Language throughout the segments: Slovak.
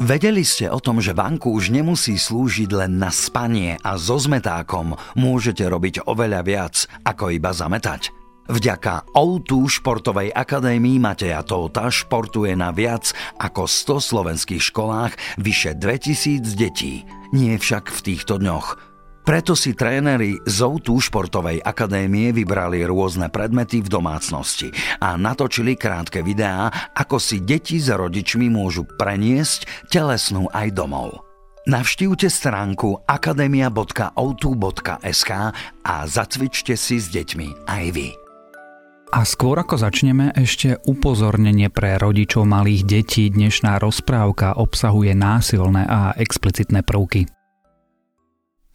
Vedeli ste o tom, že banku už nemusí slúžiť len na spanie a so zmetákom môžete robiť oveľa viac, ako iba zametať? Vďaka O2 Športovej akadémii Mateja Tóta športuje na viac ako 100 slovenských školách vyše 2000 detí. Nie však v týchto dňoch – preto si tréneri z Outu športovej akadémie vybrali rôzne predmety v domácnosti a natočili krátke videá, ako si deti s rodičmi môžu preniesť telesnú aj domov. Navštívte stránku akademia.outu.sk a zacvičte si s deťmi aj vy. A skôr ako začneme, ešte upozornenie pre rodičov malých detí. Dnešná rozprávka obsahuje násilné a explicitné prvky.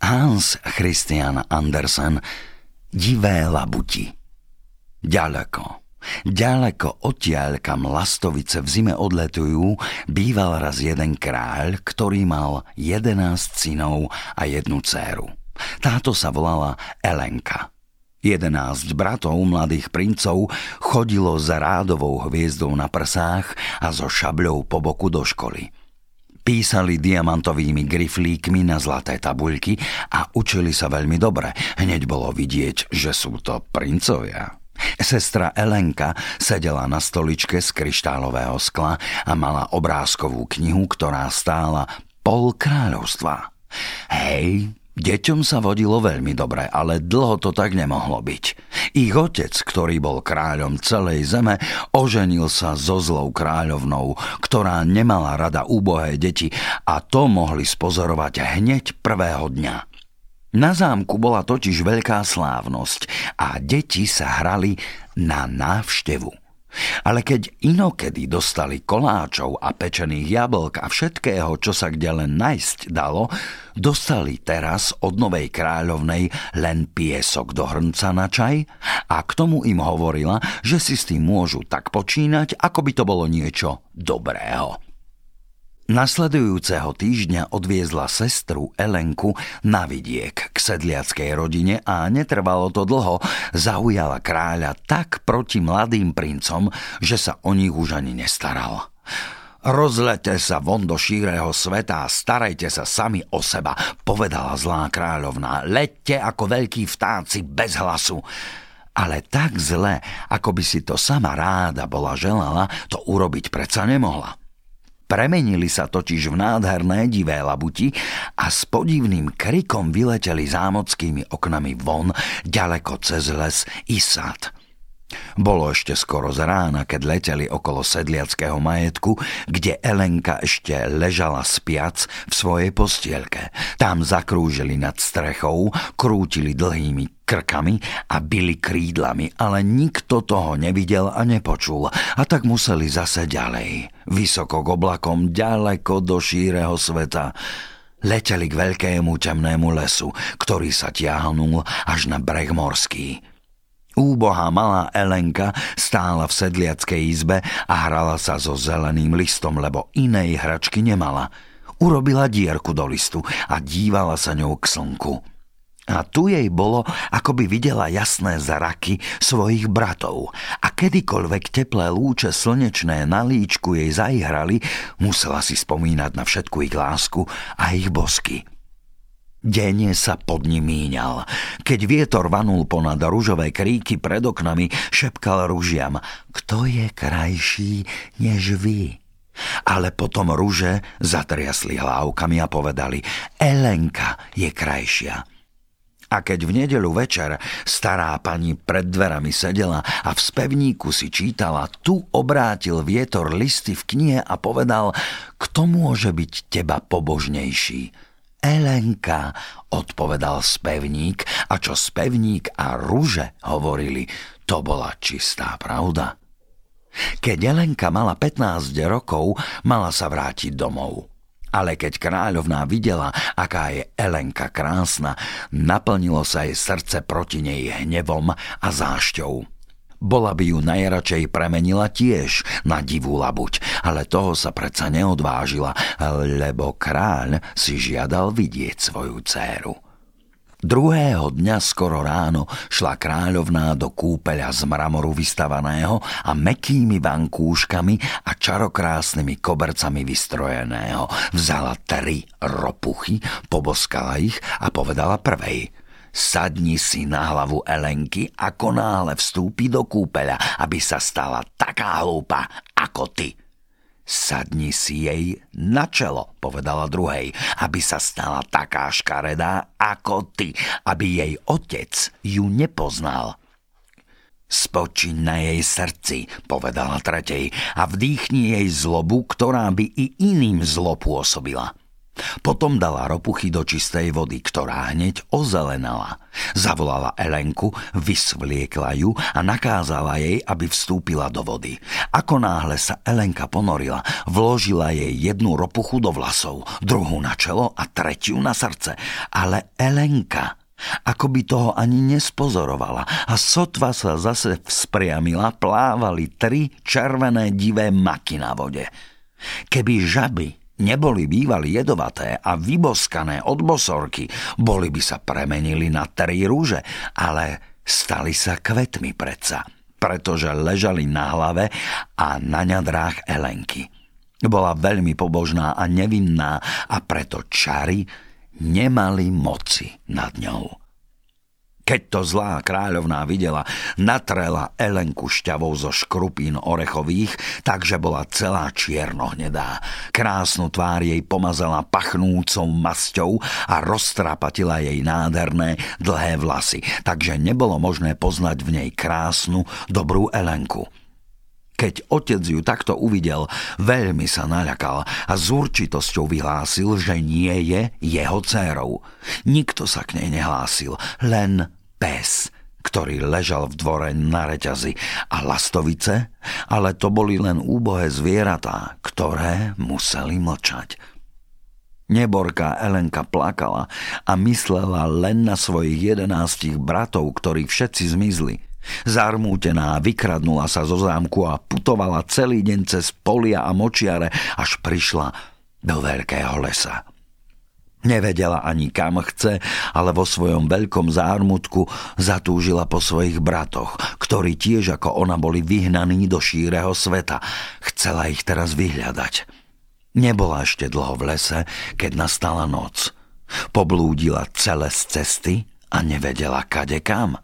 Hans Christian Andersen Divé labuti. Ďaleko, ďaleko odtiaľ, kam lastovice v zime odletujú, býval raz jeden kráľ, ktorý mal 11 synov a jednu dceru. Táto sa volala Elenka. Jedenáct bratov, mladých princov, chodilo za rádovou hviezdou na prsách a so šabľou po boku do školy. Písali diamantovými griflíkmi na zlaté tabuľky a učili sa veľmi dobre. Hneď bolo vidieť, že sú to princovia. Sestra Elenka sedela na stoličke z kryštálového skla a mala obrázkovú knihu, ktorá stála pol kráľovstva. Hej, Deťom sa vodilo veľmi dobre, ale dlho to tak nemohlo byť. Ich otec, ktorý bol kráľom celej zeme, oženil sa so zlou kráľovnou, ktorá nemala rada úbohé deti a to mohli spozorovať hneď prvého dňa. Na zámku bola totiž veľká slávnosť a deti sa hrali na návštevu. Ale keď inokedy dostali koláčov a pečených jablk a všetkého, čo sa kde len nájsť dalo, dostali teraz od novej kráľovnej len piesok do hrnca na čaj a k tomu im hovorila, že si s tým môžu tak počínať, ako by to bolo niečo dobrého. Nasledujúceho týždňa odviezla sestru Elenku na vidiek k sedliackej rodine a netrvalo to dlho, zaujala kráľa tak proti mladým princom, že sa o nich už ani nestaral. Rozlete sa von do šíreho sveta a starajte sa sami o seba, povedala zlá kráľovná. Lete ako veľkí vtáci bez hlasu. Ale tak zle, ako by si to sama ráda bola želala, to urobiť predsa nemohla. Premenili sa totiž v nádherné divé labuti a s podivným krikom vyleteli zámockými oknami von, ďaleko cez les i sad. Bolo ešte skoro z rána, keď leteli okolo sedliackého majetku, kde Elenka ešte ležala spiac v svojej postielke. Tam zakrúžili nad strechou, krútili dlhými krkami a byli krídlami, ale nikto toho nevidel a nepočul a tak museli zase ďalej. Vysoko k oblakom, ďaleko do šíreho sveta leteli k veľkému temnému lesu, ktorý sa tiahnul až na breh morský. Úbohá malá Elenka stála v sedliackej izbe a hrala sa so zeleným listom, lebo inej hračky nemala. Urobila dierku do listu a dívala sa ňou k slnku. A tu jej bolo, ako by videla jasné zraky svojich bratov. A kedykoľvek teplé lúče slnečné na líčku jej zaihrali, musela si spomínať na všetku ich lásku a ich bosky. Denne sa pod ním míňal. Keď vietor vanul ponad rúžové kríky pred oknami, šepkal rúžiam, kto je krajší než vy? Ale potom rúže zatriasli hlávkami a povedali, Elenka je krajšia. A keď v nedelu večer stará pani pred dverami sedela a v spevníku si čítala, tu obrátil vietor listy v knihe a povedal, kto môže byť teba pobožnejší? Elenka, odpovedal spevník a čo spevník a rúže hovorili, to bola čistá pravda. Keď Jelenka mala 15 rokov, mala sa vrátiť domov. Ale keď kráľovná videla, aká je Elenka krásna, naplnilo sa jej srdce proti nej hnevom a zášťou. Bola by ju najradšej premenila tiež na divú labuť, ale toho sa predsa neodvážila, lebo kráľ si žiadal vidieť svoju dceru. Druhého dňa skoro ráno šla kráľovná do kúpeľa z mramoru vystavaného a mekými vankúškami a čarokrásnymi kobercami vystrojeného. Vzala tri ropuchy, poboskala ich a povedala prvej – Sadni si na hlavu Elenky, ako náhle vstúpi do kúpeľa, aby sa stala taká hlúpa ako ty. Sadni si jej na čelo, povedala druhej, aby sa stala taká škaredá ako ty, aby jej otec ju nepoznal. Spočiň na jej srdci, povedala tretej, a vdýchni jej zlobu, ktorá by i iným zlo pôsobila. Potom dala ropuchy do čistej vody, ktorá hneď ozelenala. Zavolala Elenku, vysvliekla ju a nakázala jej, aby vstúpila do vody. Ako náhle sa Elenka ponorila, vložila jej jednu ropuchu do vlasov, druhú na čelo a tretiu na srdce. Ale Elenka ako by toho ani nespozorovala a sotva sa zase vzpriamila, plávali tri červené divé maky na vode. Keby žaby neboli bývali jedovaté a vyboskané od bosorky, boli by sa premenili na tri rúže, ale stali sa kvetmi predsa, pretože ležali na hlave a na ňadrách Elenky. Bola veľmi pobožná a nevinná a preto čary nemali moci nad ňou. Keď to zlá kráľovná videla, natrela Elenku šťavou zo škrupín orechových, takže bola celá čiernohnedá. Krásnu tvár jej pomazala pachnúcou masťou a roztrapatila jej nádherné dlhé vlasy, takže nebolo možné poznať v nej krásnu, dobrú Elenku. Keď otec ju takto uvidel, veľmi sa naľakal a s určitosťou vyhlásil, že nie je jeho dcérou. Nikto sa k nej nehlásil, len pes, ktorý ležal v dvore na reťazi a lastovice, ale to boli len úbohé zvieratá, ktoré museli mlčať. Neborka Elenka plakala a myslela len na svojich jedenástich bratov, ktorí všetci zmizli. Zarmútená vykradnula sa zo zámku a putovala celý deň cez polia a močiare, až prišla do veľkého lesa. Nevedela ani kam chce, ale vo svojom veľkom zármutku zatúžila po svojich bratoch, ktorí tiež ako ona boli vyhnaní do šíreho sveta. Chcela ich teraz vyhľadať. Nebola ešte dlho v lese, keď nastala noc. Poblúdila celé z cesty a nevedela kade kam.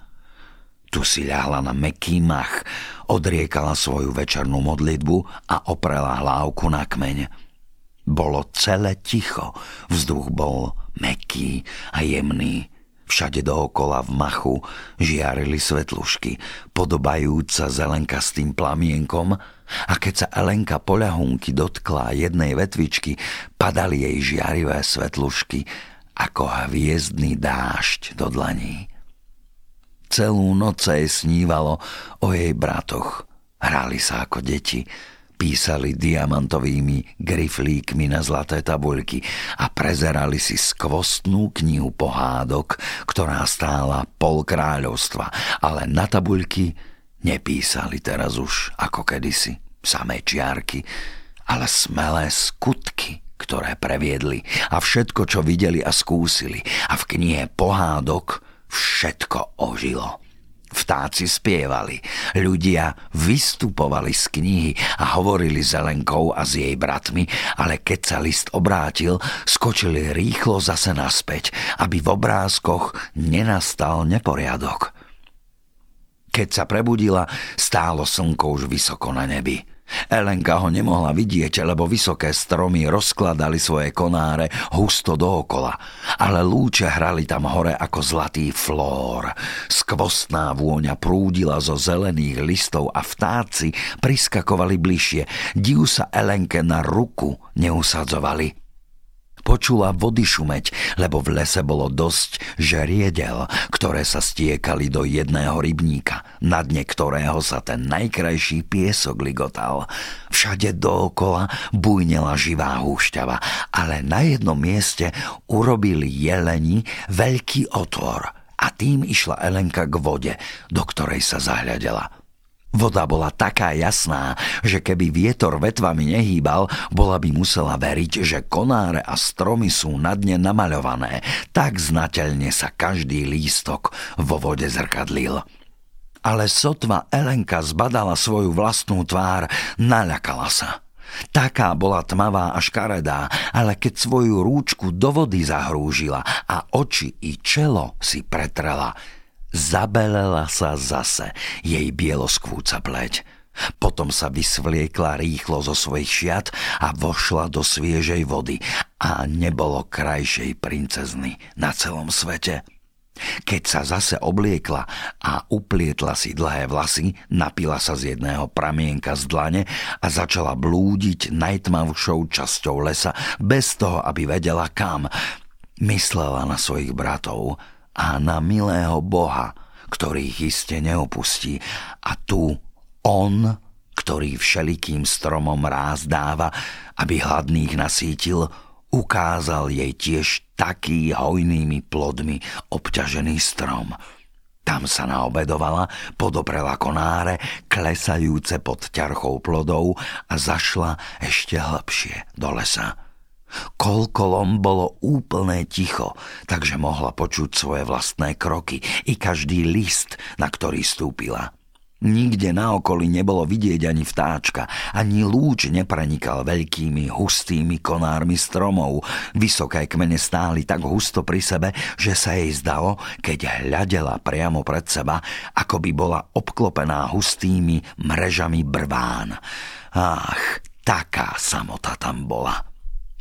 Tu si ľahla na meký mach, odriekala svoju večernú modlitbu a oprela hlávku na kmeň. Bolo celé ticho, vzduch bol meký a jemný. Všade dookola v machu žiarili svetlušky, podobajúca zelenkastým plamienkom a keď sa Elenka poľahunky dotkla jednej vetvičky, padali jej žiarivé svetlušky ako hviezdny dážď do dlaní. Celú noc jej snívalo o jej bratoch. Hráli sa ako deti, písali diamantovými griflíkmi na zlaté tabuľky a prezerali si skvostnú knihu pohádok, ktorá stála pol kráľovstva, ale na tabuľky nepísali teraz už ako kedysi samé čiarky, ale smelé skutky, ktoré previedli a všetko, čo videli a skúsili. A v knihe pohádok všetko ožilo. Vtáci spievali, ľudia vystupovali z knihy a hovorili Zelenkou a s jej bratmi, ale keď sa list obrátil, skočili rýchlo zase naspäť, aby v obrázkoch nenastal neporiadok. Keď sa prebudila, stálo slnko už vysoko na nebi. Elenka ho nemohla vidieť, lebo vysoké stromy rozkladali svoje konáre husto dookola, ale lúče hrali tam hore ako zlatý flór. Skvostná vôňa prúdila zo zelených listov a vtáci priskakovali bližšie. Div sa Elenke na ruku neusadzovali. Počula vody šumeť, lebo v lese bolo dosť žeriedel, ktoré sa stiekali do jedného rybníka, na dne ktorého sa ten najkrajší piesok ligotal. Všade dookola bujnela živá húšťava, ale na jednom mieste urobili jeleni veľký otvor a tým išla Elenka k vode, do ktorej sa zahľadela. Voda bola taká jasná, že keby vietor vetvami nehýbal, bola by musela veriť, že konáre a stromy sú na dne namaľované. Tak znateľne sa každý lístok vo vode zrkadlil. Ale sotva Elenka zbadala svoju vlastnú tvár, naľakala sa. Taká bola tmavá a škaredá, ale keď svoju rúčku do vody zahrúžila a oči i čelo si pretrela, Zabelela sa zase jej bieloskvúca pleť. Potom sa vysvliekla rýchlo zo svojich šiat a vošla do sviežej vody a nebolo krajšej princezny na celom svete. Keď sa zase obliekla a uplietla si dlhé vlasy, napila sa z jedného pramienka z dlane a začala blúdiť najtmavšou časťou lesa bez toho, aby vedela kam. Myslela na svojich bratov, a na milého Boha, ktorý ich iste neopustí. A tu on, ktorý všelikým stromom ráz dáva, aby hladných nasítil, ukázal jej tiež taký hojnými plodmi obťažený strom. Tam sa naobedovala, podoprela konáre, klesajúce pod ťarchou plodov a zašla ešte hlbšie do lesa. Kolkolom bolo úplné ticho, takže mohla počuť svoje vlastné kroky i každý list, na ktorý stúpila. Nikde na okolí nebolo vidieť ani vtáčka, ani lúč neprenikal veľkými, hustými konármi stromov. Vysoké kmene stáli tak husto pri sebe, že sa jej zdalo, keď hľadela priamo pred seba, ako by bola obklopená hustými mrežami brván. Ach, taká samota tam bola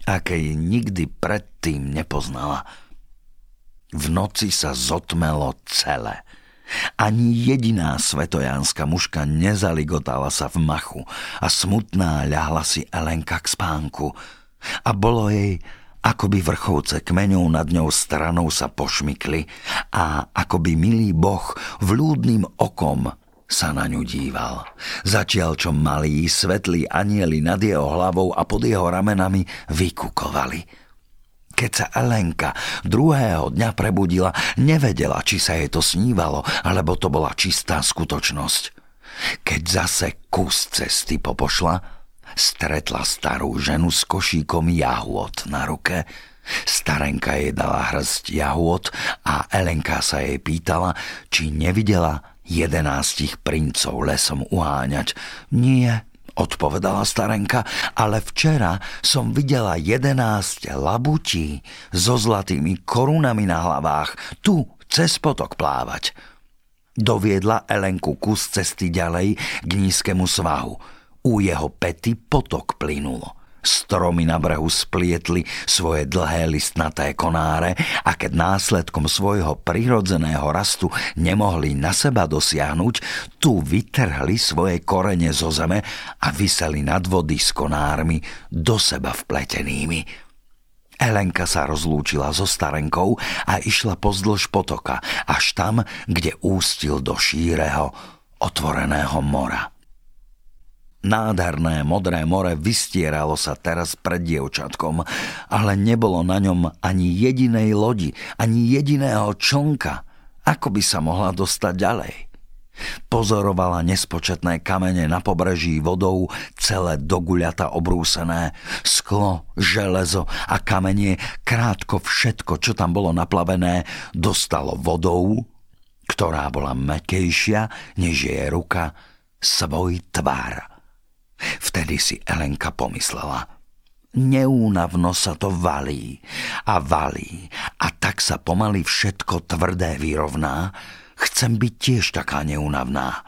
akej nikdy predtým nepoznala. V noci sa zotmelo celé. Ani jediná svetojánska muška nezaligotala sa v machu a smutná ľahla si Elenka k spánku. A bolo jej, ako by vrchovce kmeňou nad ňou stranou sa pošmykli a ako by milý boh vľúdnym okom sa na ňu díval. Zatiaľ, čo malí, svetlí anieli nad jeho hlavou a pod jeho ramenami vykukovali. Keď sa Elenka druhého dňa prebudila, nevedela, či sa jej to snívalo, alebo to bola čistá skutočnosť. Keď zase kus cesty popošla, stretla starú ženu s košíkom jahôd na ruke. Starenka jej dala hrst jahôd a Elenka sa jej pýtala, či nevidela jedenástich princov lesom uháňať. Nie, odpovedala starenka, ale včera som videla jedenásť labutí so zlatými korunami na hlavách tu cez potok plávať. Doviedla Elenku kus cesty ďalej k nízkemu svahu. U jeho pety potok plynulo. Stromy na brehu splietli svoje dlhé listnaté konáre a keď následkom svojho prirodzeného rastu nemohli na seba dosiahnuť, tu vytrhli svoje korene zo zeme a vyseli nad vody s konármi do seba vpletenými. Elenka sa rozlúčila so starenkou a išla pozdĺž potoka, až tam, kde ústil do šíreho, otvoreného mora. Nádherné modré more vystieralo sa teraz pred dievčatkom, ale nebolo na ňom ani jedinej lodi, ani jediného člnka. Ako by sa mohla dostať ďalej? Pozorovala nespočetné kamene na pobreží vodou, celé doguľata obrúsené, sklo, železo a kamenie, krátko všetko, čo tam bolo naplavené, dostalo vodou, ktorá bola mekejšia, než je ruka, svoj tvar. Vtedy si Elenka pomyslela. Neúnavno sa to valí a valí a tak sa pomaly všetko tvrdé vyrovná. Chcem byť tiež taká neúnavná.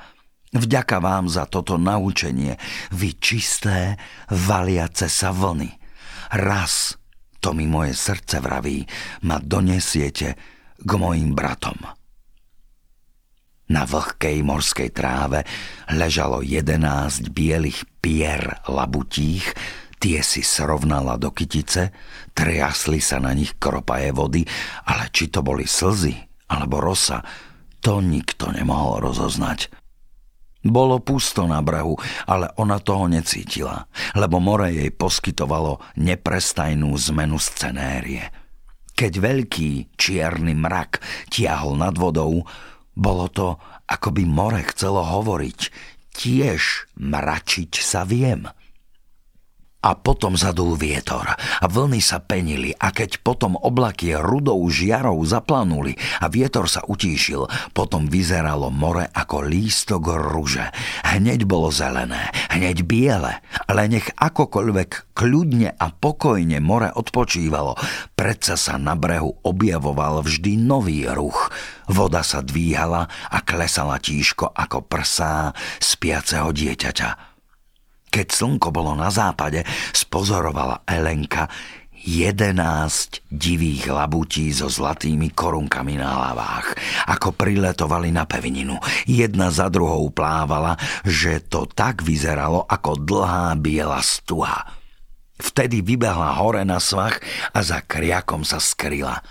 Vďaka vám za toto naučenie, vy čisté, valiace sa vlny. Raz, to mi moje srdce vraví, ma donesiete k mojim bratom. Na vlhkej morskej tráve ležalo jedenásť bielých pier labutích, Tie si srovnala do kytice, triasli sa na nich kropaje vody, ale či to boli slzy alebo rosa, to nikto nemohol rozoznať. Bolo pusto na brehu, ale ona toho necítila, lebo more jej poskytovalo neprestajnú zmenu scenérie. Keď veľký čierny mrak tiahol nad vodou, bolo to, ako by more chcelo hovoriť. Tiež mračiť sa viem – a potom zadul vietor a vlny sa penili a keď potom oblaky rudou žiarou zaplanuli a vietor sa utíšil, potom vyzeralo more ako lístok rúže. Hneď bolo zelené, hneď biele, ale nech akokoľvek kľudne a pokojne more odpočívalo, predsa sa na brehu objavoval vždy nový ruch. Voda sa dvíhala a klesala tížko ako prsá spiaceho dieťaťa. Keď slnko bolo na západe, spozorovala Elenka jedenáct divých labutí so zlatými korunkami na hlavách, ako priletovali na pevninu. Jedna za druhou plávala, že to tak vyzeralo ako dlhá biela stuha. Vtedy vybehla hore na svach a za kriakom sa skryla.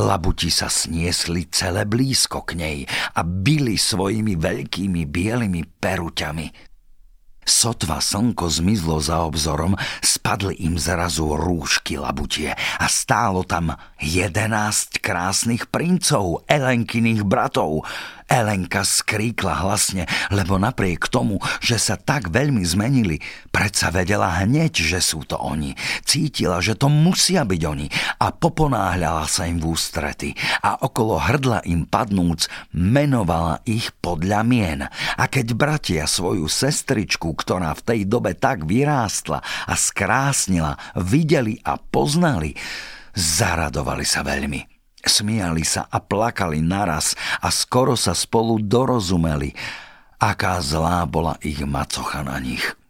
Labuti sa sniesli celé blízko k nej a byli svojimi veľkými bielými peruťami. Sotva slnko zmizlo za obzorom, spadli im zrazu rúšky labutie a stálo tam jedenáct krásnych princov, Elenkyných bratov. Elenka skríkla hlasne, lebo napriek tomu, že sa tak veľmi zmenili, predsa vedela hneď, že sú to oni. Cítila, že to musia byť oni a poponáhľala sa im v ústrety a okolo hrdla im padnúc menovala ich podľa mien. A keď bratia svoju sestričku, ktorá v tej dobe tak vyrástla a skrásnila, videli a poznali, zaradovali sa veľmi. Smiali sa a plakali naraz a skoro sa spolu dorozumeli, aká zlá bola ich macocha na nich.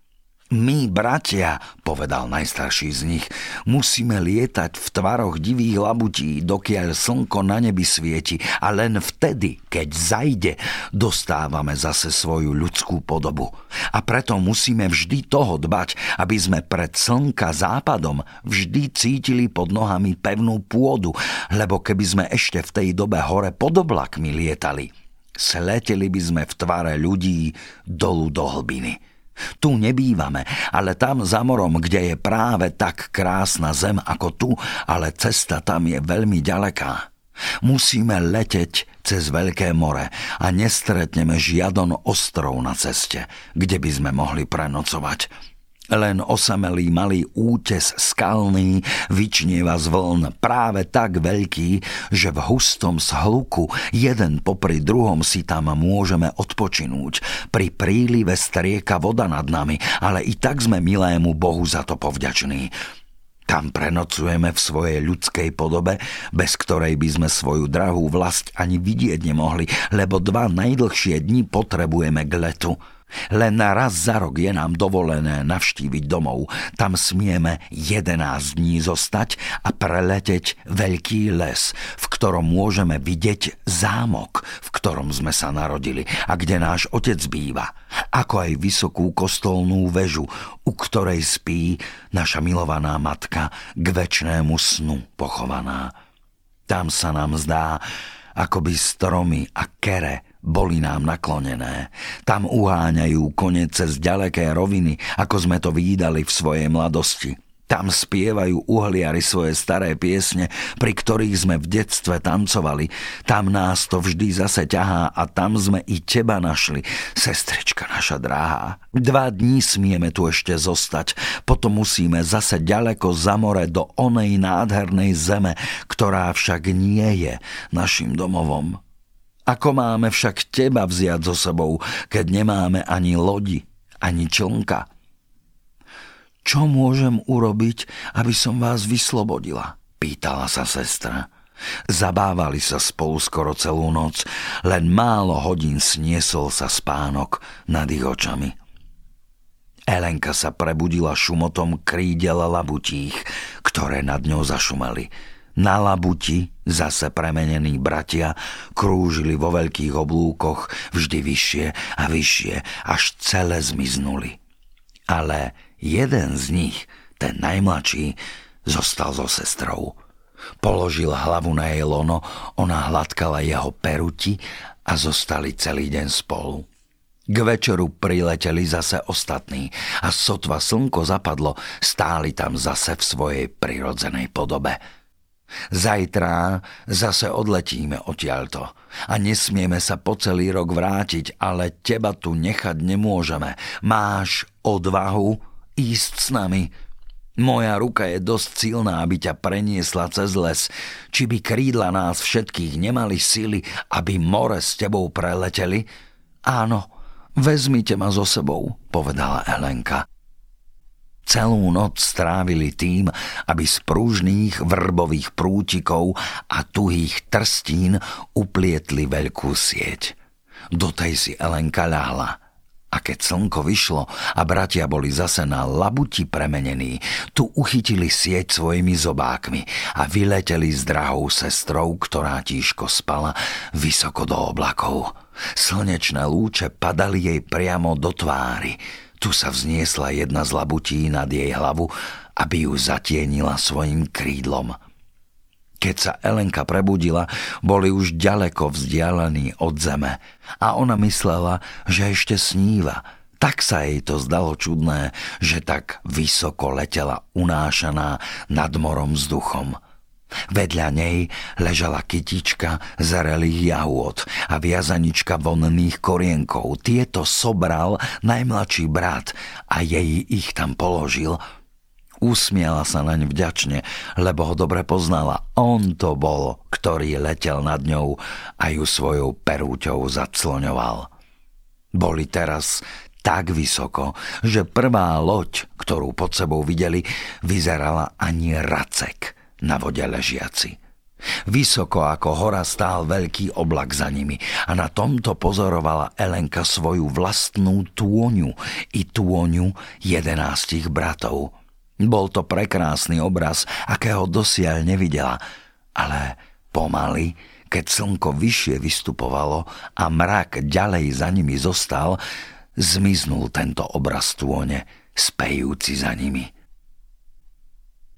My, bratia, povedal najstarší z nich, musíme lietať v tvaroch divých labutí, dokiaľ slnko na nebi svieti a len vtedy, keď zajde, dostávame zase svoju ľudskú podobu. A preto musíme vždy toho dbať, aby sme pred slnka západom vždy cítili pod nohami pevnú pôdu, lebo keby sme ešte v tej dobe hore pod oblakmi lietali, sleteli by sme v tvare ľudí dolu do hlbiny. Tu nebývame, ale tam za morom, kde je práve tak krásna zem ako tu, ale cesta tam je veľmi ďaleká. Musíme leteť cez Veľké more a nestretneme žiadon ostrov na ceste, kde by sme mohli prenocovať. Len osamelý malý útes skalný vyčnieva z vln práve tak veľký, že v hustom shluku jeden popri druhom si tam môžeme odpočinúť. Pri prílive strieka voda nad nami, ale i tak sme milému Bohu za to povďační. Tam prenocujeme v svojej ľudskej podobe, bez ktorej by sme svoju drahú vlast ani vidieť nemohli, lebo dva najdlhšie dni potrebujeme k letu – len raz za rok je nám dovolené navštíviť domov. Tam smieme 11 dní zostať a preleteť veľký les, v ktorom môžeme vidieť zámok, v ktorom sme sa narodili a kde náš otec býva. Ako aj vysokú kostolnú väžu, u ktorej spí naša milovaná matka k väčšnému snu pochovaná. Tam sa nám zdá, ako by stromy a kere boli nám naklonené. Tam uháňajú kone cez ďaleké roviny, ako sme to výdali v svojej mladosti. Tam spievajú uhliari svoje staré piesne, pri ktorých sme v detstve tancovali. Tam nás to vždy zase ťahá a tam sme i teba našli, sestrička naša drahá. Dva dní smieme tu ešte zostať, potom musíme zase ďaleko za more do onej nádhernej zeme, ktorá však nie je našim domovom. Ako máme však teba vziať so sebou, keď nemáme ani lodi, ani člnka? Čo môžem urobiť, aby som vás vyslobodila? Pýtala sa sestra. Zabávali sa spolu skoro celú noc, len málo hodín sniesol sa spánok nad ich očami. Elenka sa prebudila šumotom krídel labutích, ktoré nad ňou zašumeli. Na labuti zase premenení bratia krúžili vo veľkých oblúkoch vždy vyššie a vyššie, až celé zmiznuli. Ale jeden z nich, Ten najmladší zostal so sestrou. Položil hlavu na jej lono, ona hladkala jeho peruti a zostali celý deň spolu. K večeru prileteli zase ostatní a sotva slnko zapadlo, stáli tam zase v svojej prirodzenej podobe. Zajtrá zase odletíme odtiaľto a nesmieme sa po celý rok vrátiť, ale teba tu nechať nemôžeme. Máš odvahu ísť s nami? Moja ruka je dosť silná, aby ťa preniesla cez les. Či by krídla nás všetkých nemali sily, aby more s tebou preleteli? Áno, vezmite ma so sebou, povedala Elenka. Celú noc strávili tým, aby z prúžných vrbových prútikov a tuhých trstín uplietli veľkú sieť. Do tej si Elenka ľahla. A keď slnko vyšlo a bratia boli zase na labuti premenení, tu uchytili sieť svojimi zobákmi a vyleteli s drahou sestrou, ktorá tížko spala, vysoko do oblakov. Slnečné lúče padali jej priamo do tvári – tu sa vzniesla jedna z labutí nad jej hlavu, aby ju zatienila svojim krídlom. Keď sa Elenka prebudila, boli už ďaleko vzdialení od zeme a ona myslela, že ešte sníva. Tak sa jej to zdalo čudné, že tak vysoko letela unášaná nad morom vzduchom. Vedľa nej ležala kytička zrelých jahôd a viazanička vonných korienkov. Tieto sobral najmladší brat a jej ich tam položil. Usmiela sa naň vďačne, lebo ho dobre poznala. On to bol, ktorý letel nad ňou a ju svojou perúťou zacloňoval. Boli teraz tak vysoko, že prvá loď, ktorú pod sebou videli, vyzerala ani racek – na vode ležiaci. Vysoko ako hora stál veľký oblak za nimi a na tomto pozorovala Elenka svoju vlastnú túňu i túňu jedenástich bratov. Bol to prekrásny obraz, akého dosiaľ nevidela, ale pomaly, keď slnko vyššie vystupovalo a mrak ďalej za nimi zostal, zmiznul tento obraz túne, spejúci za nimi.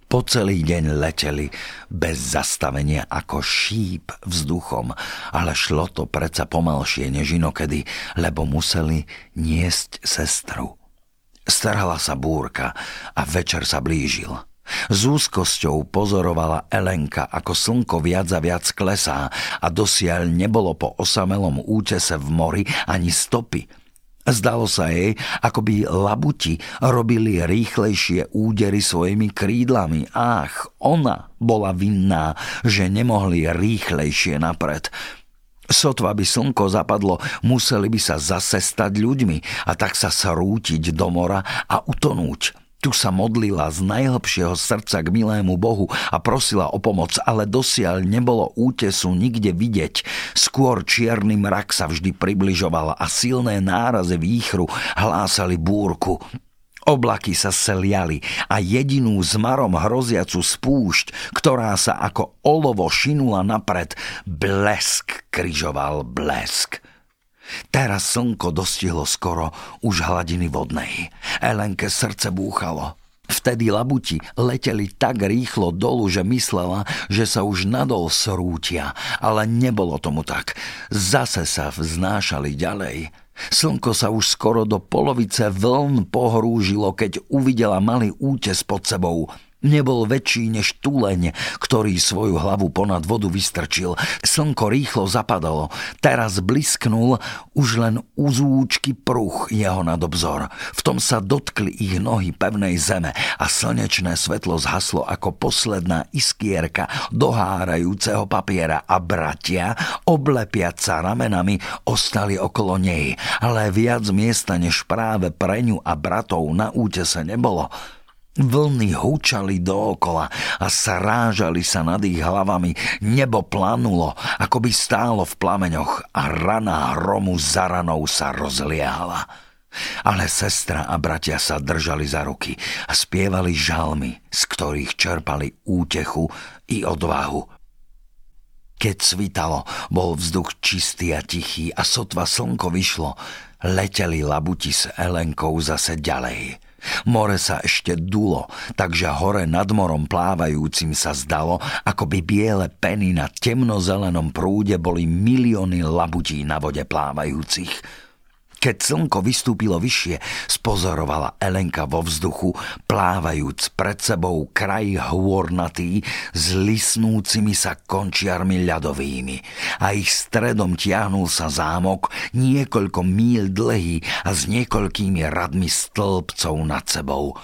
Po celý deň leteli bez zastavenia ako šíp vzduchom, ale šlo to predsa pomalšie než inokedy, lebo museli niesť sestru. Strhala sa búrka a večer sa blížil. S úzkosťou pozorovala Elenka, ako slnko viac a viac klesá a dosiaľ nebolo po osamelom útese v mori ani stopy – Zdalo sa jej, ako by labuti robili rýchlejšie údery svojimi krídlami. Ach, ona bola vinná, že nemohli rýchlejšie napred. Sotva by slnko zapadlo, museli by sa zase stať ľuďmi a tak sa srútiť do mora a utonúť. Tu sa modlila z najhlbšieho srdca k milému Bohu a prosila o pomoc, ale dosiaľ nebolo útesu nikde vidieť. Skôr čierny mrak sa vždy približoval a silné náraze výchru hlásali búrku. Oblaky sa seliali a jedinú zmarom hroziacu spúšť, ktorá sa ako olovo šinula napred, blesk kryžoval blesk. Teraz slnko dostihlo skoro už hladiny vodnej. Elenke srdce búchalo. Vtedy labuti leteli tak rýchlo dolu, že myslela, že sa už nadol srútia, ale nebolo tomu tak. Zase sa vznášali ďalej. Slnko sa už skoro do polovice vln pohrúžilo, keď uvidela malý útes pod sebou – Nebol väčší než tuleň, ktorý svoju hlavu ponad vodu vystrčil. Slnko rýchlo zapadalo. Teraz blisknul už len uzúčky pruch jeho nadobzor. V tom sa dotkli ich nohy pevnej zeme a slnečné svetlo zhaslo ako posledná iskierka dohárajúceho papiera a bratia, oblepiať sa ramenami, ostali okolo nej. Ale viac miesta než práve pre ňu a bratov na útese nebolo. Vlny húčali dookola a srážali sa nad ich hlavami. Nebo planulo, ako by stálo v plameňoch a rana hromu za ranou sa rozliala. Ale sestra a bratia sa držali za ruky a spievali žalmy, z ktorých čerpali útechu i odvahu. Keď svitalo, bol vzduch čistý a tichý a sotva slnko vyšlo, leteli labuti s Elenkou zase ďalej – More sa ešte dulo, takže hore nad morom plávajúcim sa zdalo, ako by biele peny na temnozelenom prúde boli milióny labutí na vode plávajúcich. Keď slnko vystúpilo vyššie, spozorovala Elenka vo vzduchu, plávajúc pred sebou kraj hôrnatý s lisnúcimi sa končiarmi ľadovými. A ich stredom tiahnul sa zámok niekoľko míl dlhý a s niekoľkými radmi stĺpcov nad sebou.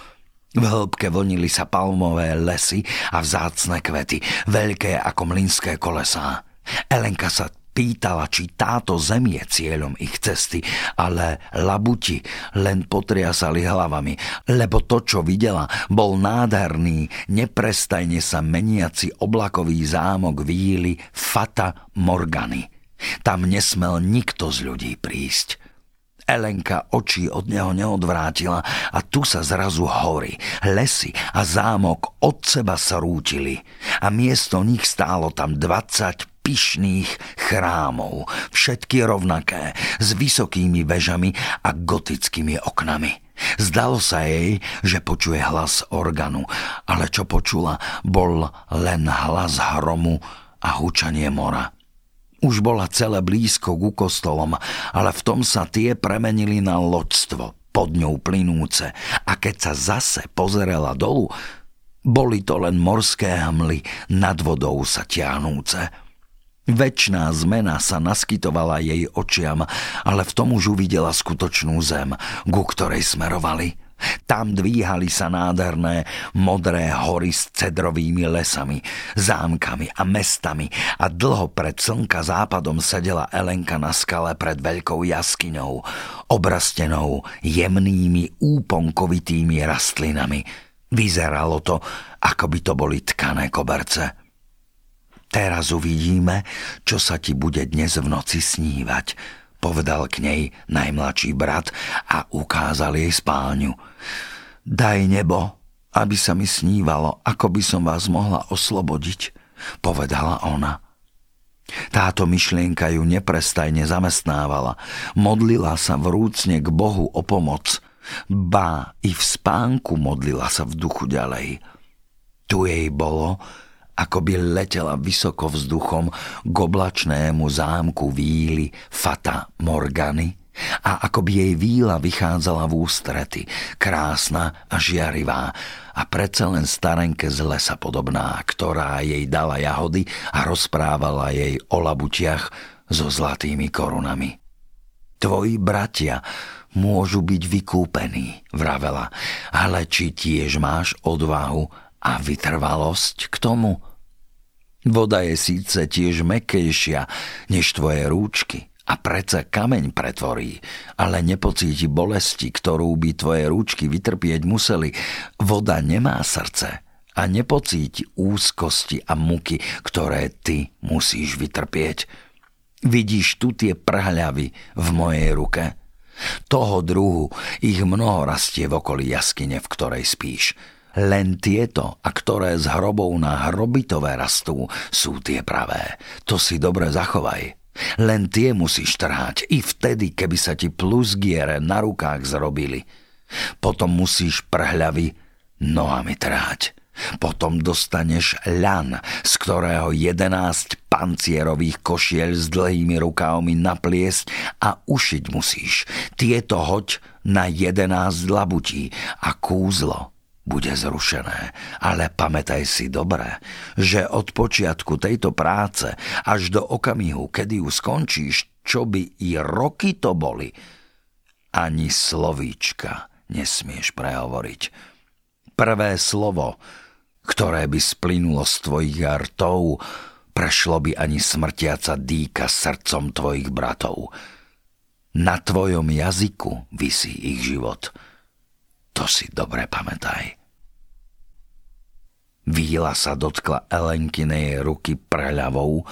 V hĺbke vlnili sa palmové lesy a vzácne kvety, veľké ako mlinské kolesá. Elenka sa pýtala, či táto zem je cieľom ich cesty, ale labuti len potriasali hlavami, lebo to, čo videla, bol nádherný, neprestajne sa meniaci oblakový zámok víly Fata Morgany. Tam nesmel nikto z ľudí prísť. Elenka oči od neho neodvrátila a tu sa zrazu hory, lesy a zámok od seba sa rútili a miesto nich stálo tam 20 pyšných chrámov, všetky rovnaké, s vysokými vežami a gotickými oknami. Zdalo sa jej, že počuje hlas organu, ale čo počula, bol len hlas hromu a hučanie mora. Už bola celé blízko ku kostolom, ale v tom sa tie premenili na loďstvo, pod ňou plynúce. A keď sa zase pozerala dolu, boli to len morské hmly nad vodou sa ťahnúce. Večná zmena sa naskytovala jej očiam, ale v tom už uvidela skutočnú zem, ku ktorej smerovali. Tam dvíhali sa nádherné modré hory s cedrovými lesami, zámkami a mestami a dlho pred slnka západom sedela Elenka na skale pred veľkou jaskyňou, obrastenou jemnými úponkovitými rastlinami. Vyzeralo to, ako by to boli tkané koberce. Teraz uvidíme, čo sa ti bude dnes v noci snívať, povedal k nej najmladší brat a ukázal jej spálňu. Daj nebo, aby sa mi snívalo, ako by som vás mohla oslobodiť, povedala ona. Táto myšlienka ju neprestajne zamestnávala. Modlila sa vrúcne k Bohu o pomoc. Bá, i v spánku modlila sa v duchu ďalej. Tu jej bolo, ako by letela vysoko vzduchom k oblačnému zámku víly Fata Morgany a ako by jej víla vychádzala v ústrety, krásna a žiarivá a predsa len starenke z lesa podobná, ktorá jej dala jahody a rozprávala jej o labutiach so zlatými korunami. Tvoji bratia môžu byť vykúpení, vravela, ale či tiež máš odvahu a vytrvalosť k tomu. Voda je síce tiež mekejšia než tvoje rúčky a predsa kameň pretvorí, ale nepocíti bolesti, ktorú by tvoje rúčky vytrpieť museli. Voda nemá srdce a nepocíti úzkosti a muky, ktoré ty musíš vytrpieť. Vidíš tu tie prhľavy v mojej ruke? Toho druhu ich mnoho rastie v okolí jaskyne, v ktorej spíš. Len tieto, a ktoré z hrobov na hrobitové rastú, sú tie pravé. To si dobre zachovaj. Len tie musíš trhať, i vtedy, keby sa ti plusgiere na rukách zrobili. Potom musíš prhľavy nohami trhať. Potom dostaneš ľan, z ktorého jedenáct pancierových košiel s dlhými rukávmi napliesť a ušiť musíš. Tieto hoď na jedenáct labutí a kúzlo bude zrušené. Ale pamätaj si dobre, že od počiatku tejto práce až do okamihu, kedy ju skončíš, čo by i roky to boli, ani slovíčka nesmieš prehovoriť. Prvé slovo, ktoré by splynulo z tvojich rtov, prešlo by ani smrtiaca dýka srdcom tvojich bratov. Na tvojom jazyku visí ich život – to si dobre pamätaj. Víla sa dotkla Elenkinej ruky preľavou,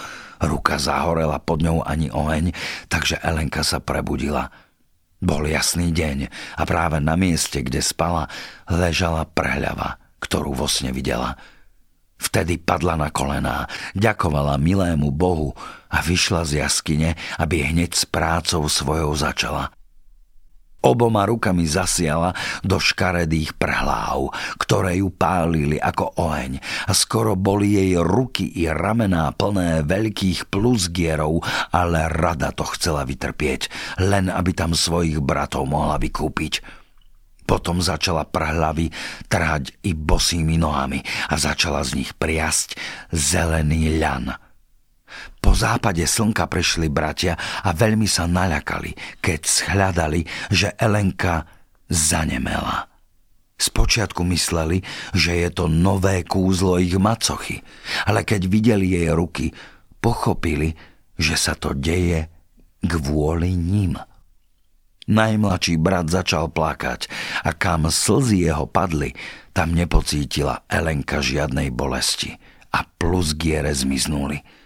ruka zahorela pod ňou ani oheň, takže Elenka sa prebudila. Bol jasný deň a práve na mieste, kde spala, ležala prehľava, ktorú vo sne videla. Vtedy padla na kolená, ďakovala milému Bohu a vyšla z jaskyne, aby hneď s prácou svojou začala – Oboma rukami zasiala do škaredých prhláv, ktoré ju pálili ako oheň a skoro boli jej ruky i ramená plné veľkých plusgierov, ale rada to chcela vytrpieť, len aby tam svojich bratov mohla vykúpiť. Potom začala prhlavy trhať i bosými nohami a začala z nich priasť zelený ľan. Po západe slnka prešli bratia a veľmi sa naľakali, keď shľadali, že Elenka zanemela. Spočiatku mysleli, že je to nové kúzlo ich macochy, ale keď videli jej ruky, pochopili, že sa to deje kvôli ním. Najmladší brat začal plakať a kam slzy jeho padli, tam nepocítila Elenka žiadnej bolesti a plus giere zmiznuli.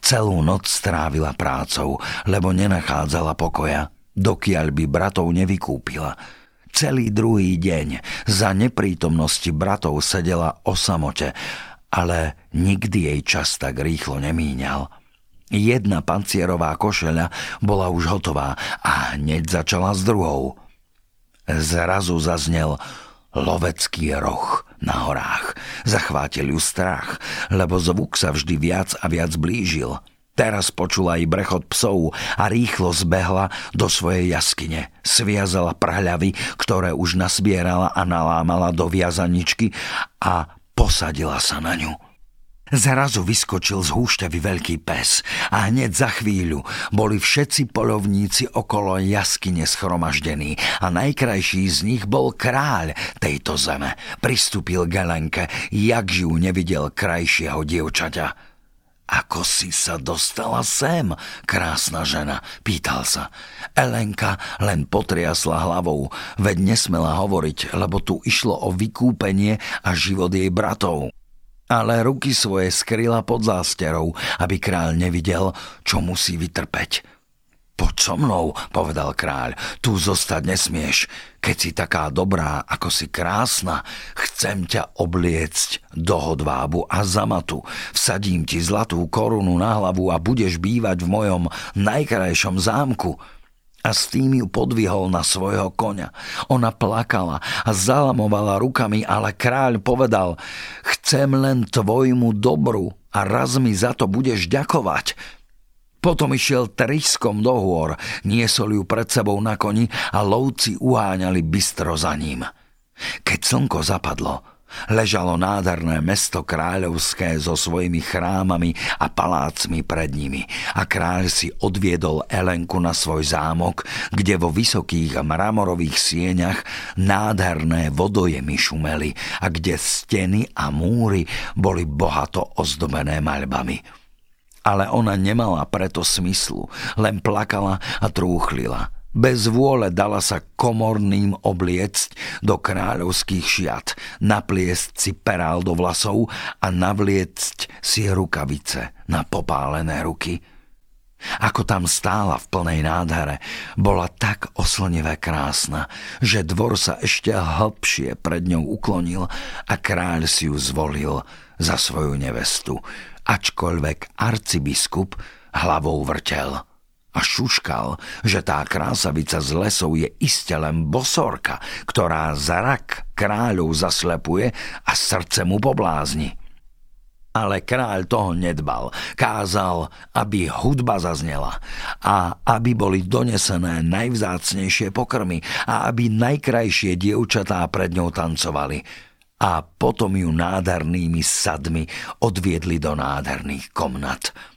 Celú noc strávila prácou, lebo nenachádzala pokoja, dokiaľ by bratov nevykúpila. Celý druhý deň za neprítomnosti bratov sedela o samote, ale nikdy jej čas tak rýchlo nemíňal. Jedna pancierová košeľa bola už hotová a hneď začala s druhou. Zrazu zaznel lovecký roh na horách. Zachvátil ju strach, lebo zvuk sa vždy viac a viac blížil. Teraz počula i brechot psov a rýchlo zbehla do svojej jaskyne. Sviazala prhľavy, ktoré už nasbierala a nalámala do viazaničky a posadila sa na ňu. Zrazu vyskočil z húšťavy veľký pes a hneď za chvíľu boli všetci polovníci okolo jaskyne schromaždení a najkrajší z nich bol kráľ tejto zeme. Pristúpil Gelenke, jak ju nevidel krajšieho dievčaťa. Ako si sa dostala sem, krásna žena? Pýtal sa. Elenka len potriasla hlavou, veď nesmela hovoriť, lebo tu išlo o vykúpenie a život jej bratov ale ruky svoje skryla pod zásterou, aby kráľ nevidel, čo musí vytrpeť. Poď so mnou, povedal kráľ, tu zostať nesmieš. Keď si taká dobrá, ako si krásna, chcem ťa obliecť do hodvábu a zamatu. Vsadím ti zlatú korunu na hlavu a budeš bývať v mojom najkrajšom zámku a s tým ju podvihol na svojho koňa. Ona plakala a zalamovala rukami, ale kráľ povedal, chcem len tvojmu dobru a raz mi za to budeš ďakovať. Potom išiel triskom do hôr, niesol ju pred sebou na koni a lovci uháňali bystro za ním. Keď slnko zapadlo, Ležalo nádherné mesto kráľovské so svojimi chrámami a palácmi pred nimi a kráľ si odviedol Elenku na svoj zámok, kde vo vysokých mramorových sieňach nádherné vodojemy šumeli a kde steny a múry boli bohato ozdobené maľbami. Ale ona nemala preto smyslu, len plakala a trúchlila – bez vôle dala sa komorným obliecť do kráľovských šiat, napliesť si perál do vlasov a navliecť si rukavice na popálené ruky. Ako tam stála v plnej nádhere, bola tak oslnivé krásna, že dvor sa ešte hlbšie pred ňou uklonil a kráľ si ju zvolil za svoju nevestu, ačkoľvek arcibiskup hlavou vrtel a šuškal, že tá krásavica z lesov je iste len bosorka, ktorá zrak kráľov zaslepuje a srdce mu poblázni. Ale kráľ toho nedbal. Kázal, aby hudba zaznela a aby boli donesené najvzácnejšie pokrmy a aby najkrajšie dievčatá pred ňou tancovali. A potom ju nádhernými sadmi odviedli do nádherných komnat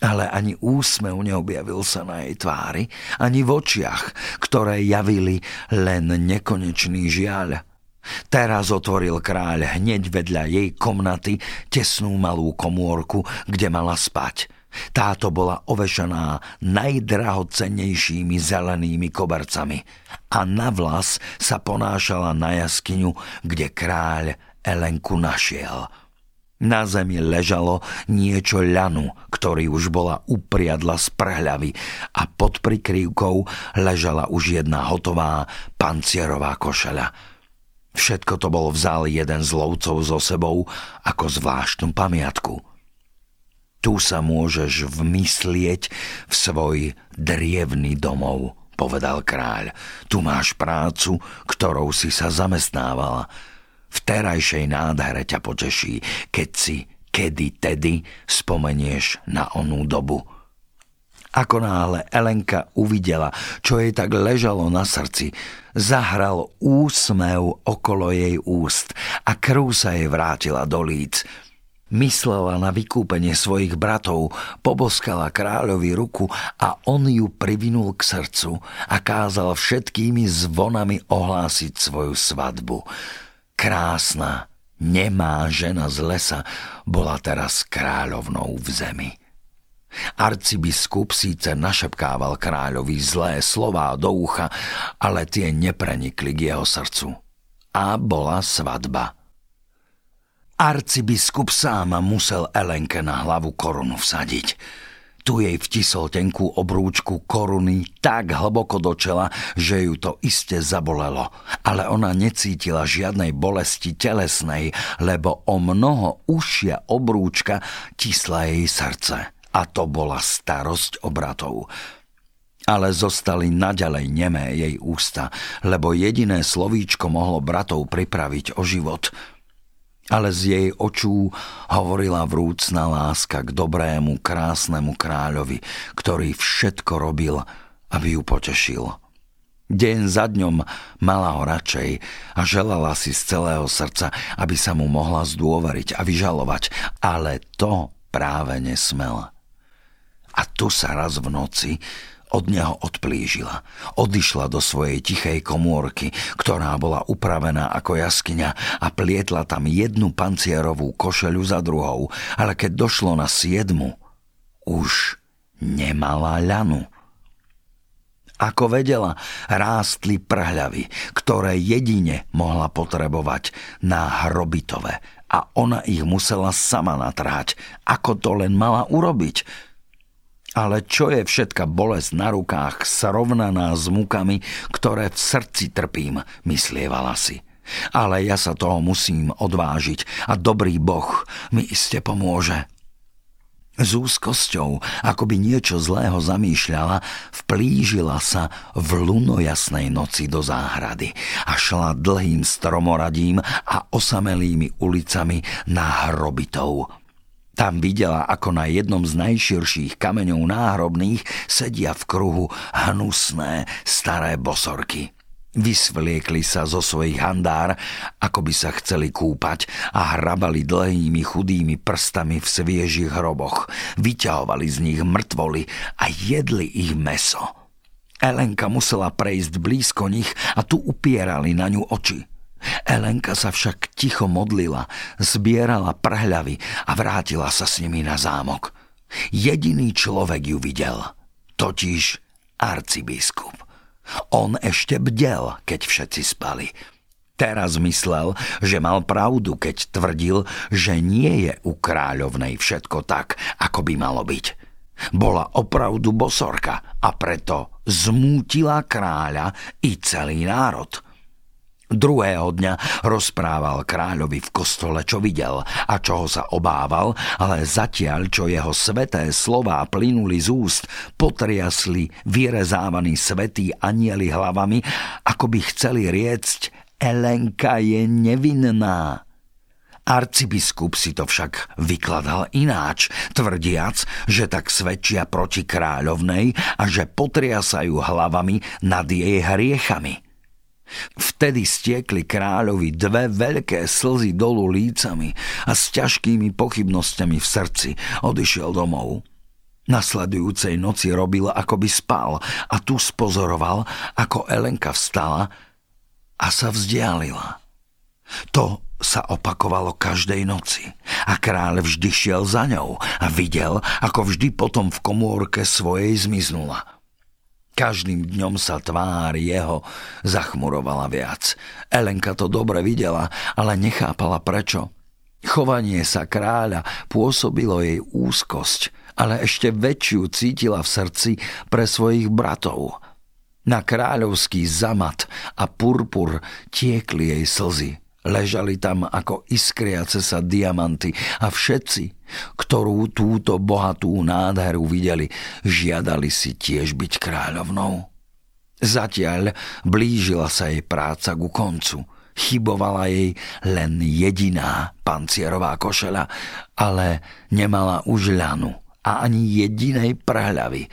ale ani úsmev neobjavil sa na jej tvári, ani v očiach, ktoré javili len nekonečný žiaľ. Teraz otvoril kráľ hneď vedľa jej komnaty tesnú malú komórku, kde mala spať. Táto bola ovešaná najdrahocennejšími zelenými kobercami a na vlas sa ponášala na jaskyňu, kde kráľ Elenku našiel – na zemi ležalo niečo ľanu, ktorý už bola upriadla z prehľavy a pod prikrývkou ležala už jedna hotová pancierová košeľa. Všetko to bol vzal jeden z lovcov so sebou ako zvláštnu pamiatku. Tu sa môžeš vmyslieť v svoj drievný domov, povedal kráľ. Tu máš prácu, ktorou si sa zamestnávala. V terajšej nádhere ťa poteší, keď si kedy tedy spomenieš na onú dobu. Ako náhle Elenka uvidela, čo jej tak ležalo na srdci, zahral úsmev okolo jej úst a krv sa jej vrátila do líc. Myslela na vykúpenie svojich bratov, poboskala kráľovi ruku a on ju privinul k srdcu a kázal všetkými zvonami ohlásiť svoju svadbu. Krásna, nemá žena z lesa bola teraz kráľovnou v zemi. Arcibiskup síce našepkával kráľovi zlé slová do ucha, ale tie neprenikli k jeho srdcu. A bola svadba. Arcibiskup sám musel Elenke na hlavu korunu vsadiť. Tu jej vtisol tenkú obrúčku koruny tak hlboko do čela, že ju to iste zabolelo. Ale ona necítila žiadnej bolesti telesnej, lebo o mnoho užšia obrúčka tisla jej srdce a to bola starosť o bratov. Ale zostali naďalej nemé jej ústa, lebo jediné slovíčko mohlo bratov pripraviť o život. Ale z jej očú hovorila vrúcna láska k dobrému, krásnemu kráľovi, ktorý všetko robil, aby ju potešil. Deň za dňom mala ho radšej a želala si z celého srdca, aby sa mu mohla zdôveriť a vyžalovať, ale to práve nesmela. A tu sa raz v noci od neho odplížila. Odišla do svojej tichej komórky, ktorá bola upravená ako jaskyňa a plietla tam jednu pancierovú košeľu za druhou, ale keď došlo na siedmu, už nemala ľanu. Ako vedela, rástli prhľavy, ktoré jedine mohla potrebovať na hrobitove a ona ich musela sama natrhať, ako to len mala urobiť – ale čo je všetka bolesť na rukách srovnaná s mukami, ktoré v srdci trpím, myslievala si. Ale ja sa toho musím odvážiť a dobrý Boh mi iste pomôže. S úzkosťou, ako by niečo zlého zamýšľala, vplížila sa v lunojasnej noci do záhrady a šla dlhým stromoradím a osamelými ulicami na hrobitov tam videla, ako na jednom z najširších kameňov náhrobných sedia v kruhu hnusné staré bosorky. Vysvliekli sa zo svojich handár, ako by sa chceli kúpať a hrabali dlhými chudými prstami v sviežich hroboch. Vyťahovali z nich mŕtvoly a jedli ich meso. Elenka musela prejsť blízko nich a tu upierali na ňu oči. Elenka sa však ticho modlila, zbierala prhľavy a vrátila sa s nimi na zámok. Jediný človek ju videl, totiž arcibiskup. On ešte bdel, keď všetci spali. Teraz myslel, že mal pravdu, keď tvrdil, že nie je u kráľovnej všetko tak, ako by malo byť. Bola opravdu bosorka a preto zmútila kráľa i celý národ – Druhého dňa rozprával kráľovi v kostole, čo videl a čoho sa obával, ale zatiaľ, čo jeho sveté slová plynuli z úst, potriasli vyrezávaní svetí anieli hlavami, ako by chceli riecť Elenka je nevinná. Arcibiskup si to však vykladal ináč, tvrdiac, že tak svedčia proti kráľovnej a že potriasajú hlavami nad jej hriechami – Vtedy stiekli kráľovi dve veľké slzy dolu lícami a s ťažkými pochybnosťami v srdci odišiel domov. Nasledujúcej noci robil, ako by spal a tu spozoroval, ako Elenka vstala a sa vzdialila. To sa opakovalo každej noci a kráľ vždy šiel za ňou a videl, ako vždy potom v komórke svojej zmiznula. Každým dňom sa tvár jeho zachmurovala viac. Elenka to dobre videla, ale nechápala prečo. Chovanie sa kráľa pôsobilo jej úzkosť, ale ešte väčšiu cítila v srdci pre svojich bratov. Na kráľovský zamat a purpur tiekli jej slzy. Ležali tam ako iskriace sa diamanty a všetci, ktorú túto bohatú nádheru videli, žiadali si tiež byť kráľovnou. Zatiaľ blížila sa jej práca ku koncu. Chybovala jej len jediná pancierová košela, ale nemala už ľanu a ani jedinej prehľavy.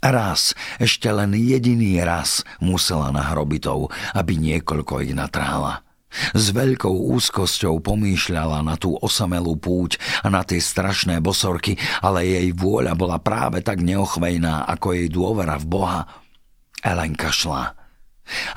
Raz, ešte len jediný raz musela na hrobitov, aby niekoľko ich natrhala. S veľkou úzkosťou pomýšľala na tú osamelú púť a na tie strašné bosorky, ale jej vôľa bola práve tak neochvejná, ako jej dôvera v Boha. Elenka šla.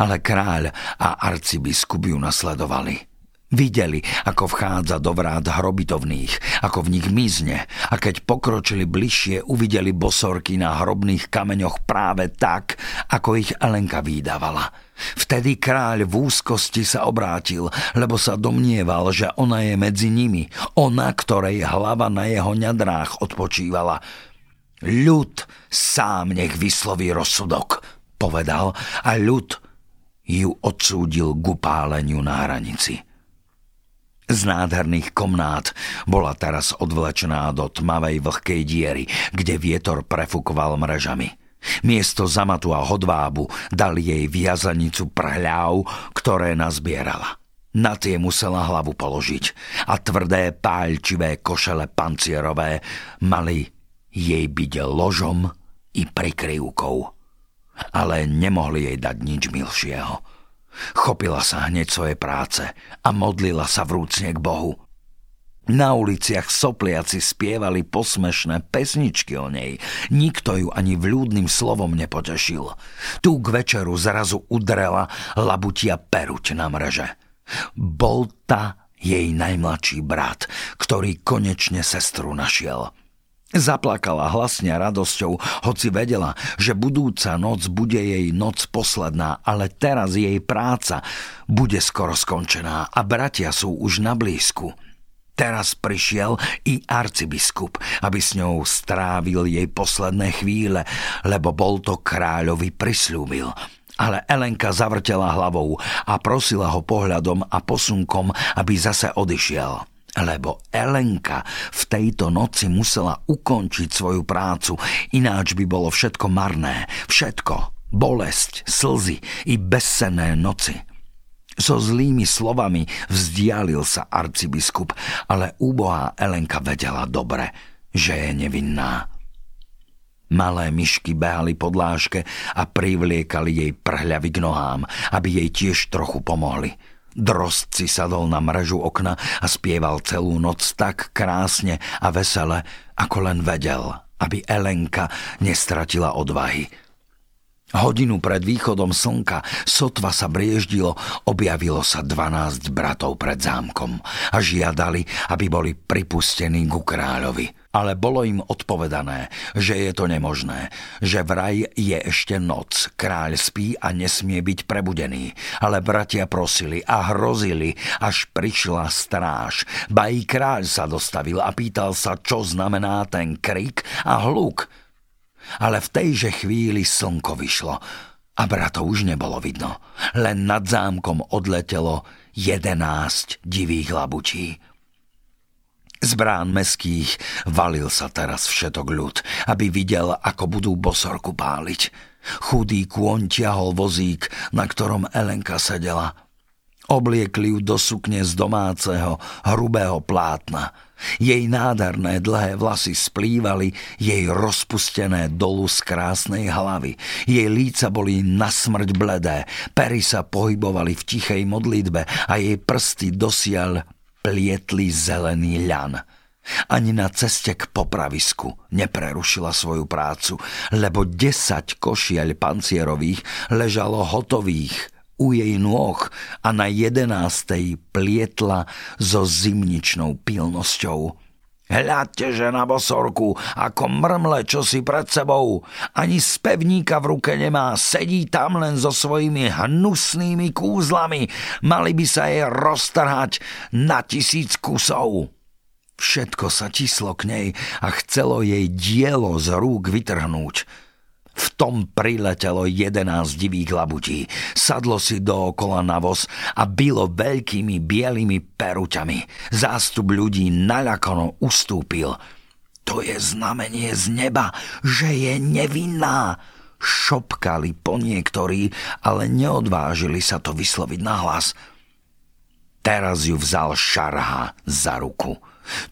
Ale kráľ a arcibiskup ju nasledovali. Videli, ako vchádza do vrát hrobitovných, ako v nich mizne a keď pokročili bližšie, uvideli bosorky na hrobných kameňoch práve tak, ako ich Elenka výdavala. Vtedy kráľ v úzkosti sa obrátil, lebo sa domnieval, že ona je medzi nimi, ona, ktorej hlava na jeho ňadrách odpočívala. Ľud sám nech vysloví rozsudok, povedal a ľud ju odsúdil k upáleniu na hranici. Z nádherných komnát bola teraz odvlečená do tmavej vlhkej diery, kde vietor prefúkoval mrežami. Miesto zamatu a hodvábu dali jej viazanicu prhľav, ktoré nazbierala. Na tie musela hlavu položiť a tvrdé pálčivé košele pancierové mali jej byť ložom i prikryvkou. Ale nemohli jej dať nič milšieho – Chopila sa hneď svojej práce a modlila sa vrúcne k Bohu. Na uliciach sopliaci spievali posmešné pesničky o nej. Nikto ju ani vľúdnym slovom nepotešil. Tu k večeru zrazu udrela labutia peruť na mreže. Bol ta jej najmladší brat, ktorý konečne sestru našiel – Zaplakala hlasne radosťou, hoci vedela, že budúca noc bude jej noc posledná, ale teraz jej práca bude skoro skončená a bratia sú už na blízku. Teraz prišiel i arcibiskup, aby s ňou strávil jej posledné chvíle, lebo bol to kráľovi prislúbil. Ale Elenka zavrtela hlavou a prosila ho pohľadom a posunkom, aby zase odišiel lebo Elenka v tejto noci musela ukončiť svoju prácu, ináč by bolo všetko marné, všetko, bolesť, slzy i bezsenné noci. So zlými slovami vzdialil sa arcibiskup, ale úbohá Elenka vedela dobre, že je nevinná. Malé myšky behali pod láške a privliekali jej prhľavy k nohám, aby jej tiež trochu pomohli – Drost si sadol na mrežu okna a spieval celú noc tak krásne a vesele, ako len vedel, aby Elenka nestratila odvahy. Hodinu pred východom slnka sotva sa brieždilo, objavilo sa 12 bratov pred zámkom a žiadali, aby boli pripustení ku kráľovi. Ale bolo im odpovedané, že je to nemožné, že vraj je ešte noc, kráľ spí a nesmie byť prebudený. Ale bratia prosili a hrozili, až prišla stráž. Ba i kráľ sa dostavil a pýtal sa, čo znamená ten krik a hluk, ale v tejže chvíli slnko vyšlo a bratov už nebolo vidno. Len nad zámkom odletelo jedenáct divých labutí. Z brán meských valil sa teraz všetok ľud, aby videl, ako budú bosorku páliť. Chudý kôň ťahol vozík, na ktorom Elenka sedela. Obliekli ju do sukne z domáceho, hrubého plátna – jej nádherné dlhé vlasy splývali jej rozpustené dolu z krásnej hlavy. Jej líca boli na smrť bledé, pery sa pohybovali v tichej modlitbe a jej prsty dosiaľ plietli zelený ľan. Ani na ceste k popravisku neprerušila svoju prácu, lebo desať košiel pancierových ležalo hotových u jej nôh a na jedenástej plietla so zimničnou pilnosťou. Hľadte, že na bosorku, ako mrmle čo si pred sebou. Ani spevníka v ruke nemá, sedí tam len so svojimi hnusnými kúzlami. Mali by sa jej roztrhať na tisíc kusov. Všetko sa tislo k nej a chcelo jej dielo z rúk vytrhnúť. V tom priletelo jedenásť divých labutí. Sadlo si dookola na voz a bylo veľkými bielými peruťami. Zástup ľudí naľakano ustúpil. To je znamenie z neba, že je nevinná. šopkali po niektorí, ale neodvážili sa to vysloviť nahlas. Teraz ju vzal Šarha za ruku.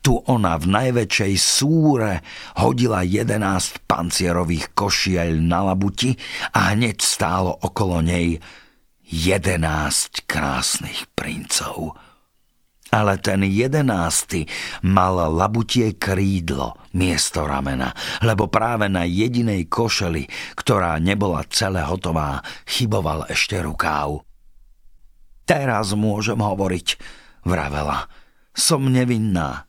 Tu ona v najväčšej súre hodila jedenáct pancierových košiel na labuti a hneď stálo okolo nej jedenáct krásnych princov ale ten jedenásty mal labutie krídlo miesto ramena, lebo práve na jedinej košeli, ktorá nebola celé hotová, chyboval ešte rukáv. Teraz môžem hovoriť, vravela. Som nevinná.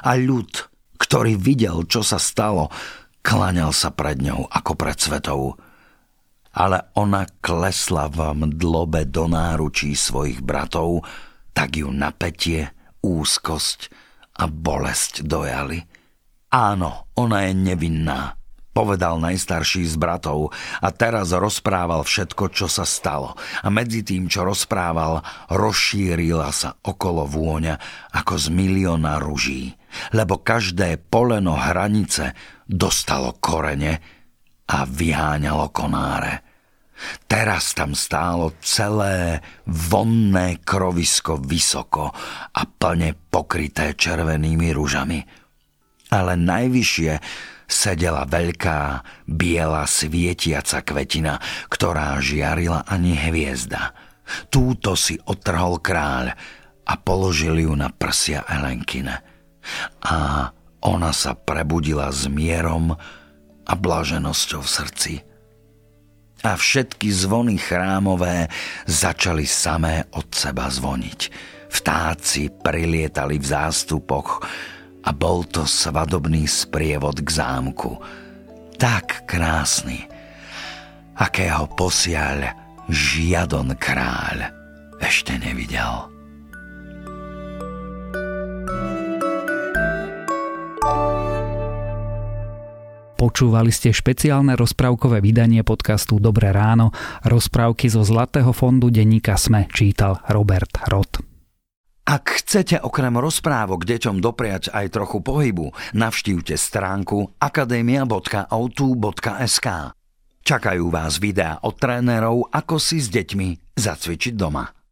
A ľud, ktorý videl, čo sa stalo, klaňal sa pred ňou ako pred svetou. Ale ona klesla v mdlobe do náručí svojich bratov, tak ju napätie, úzkosť a bolesť dojali. Áno, ona je nevinná, povedal najstarší z bratov a teraz rozprával všetko, čo sa stalo. A medzi tým, čo rozprával, rozšírila sa okolo vôňa ako z milióna ruží, lebo každé poleno hranice dostalo korene a vyháňalo konáre. Teraz tam stálo celé vonné krovisko vysoko a plne pokryté červenými rúžami. Ale najvyššie sedela veľká, biela, svietiaca kvetina, ktorá žiarila ani hviezda. Túto si otrhol kráľ a položil ju na prsia Elenkine. A ona sa prebudila s mierom a blaženosťou v srdci a všetky zvony chrámové začali samé od seba zvoniť. Vtáci prilietali v zástupoch a bol to svadobný sprievod k zámku. Tak krásny, akého posiaľ žiadon kráľ ešte nevidel. Počúvali ste špeciálne rozprávkové vydanie podcastu Dobré ráno. Rozprávky zo Zlatého fondu denníka Sme čítal Robert Rod. Ak chcete okrem rozprávok deťom dopriať aj trochu pohybu, navštívte stránku akademia.autu.sk. Čakajú vás videá od trénerov, ako si s deťmi zacvičiť doma.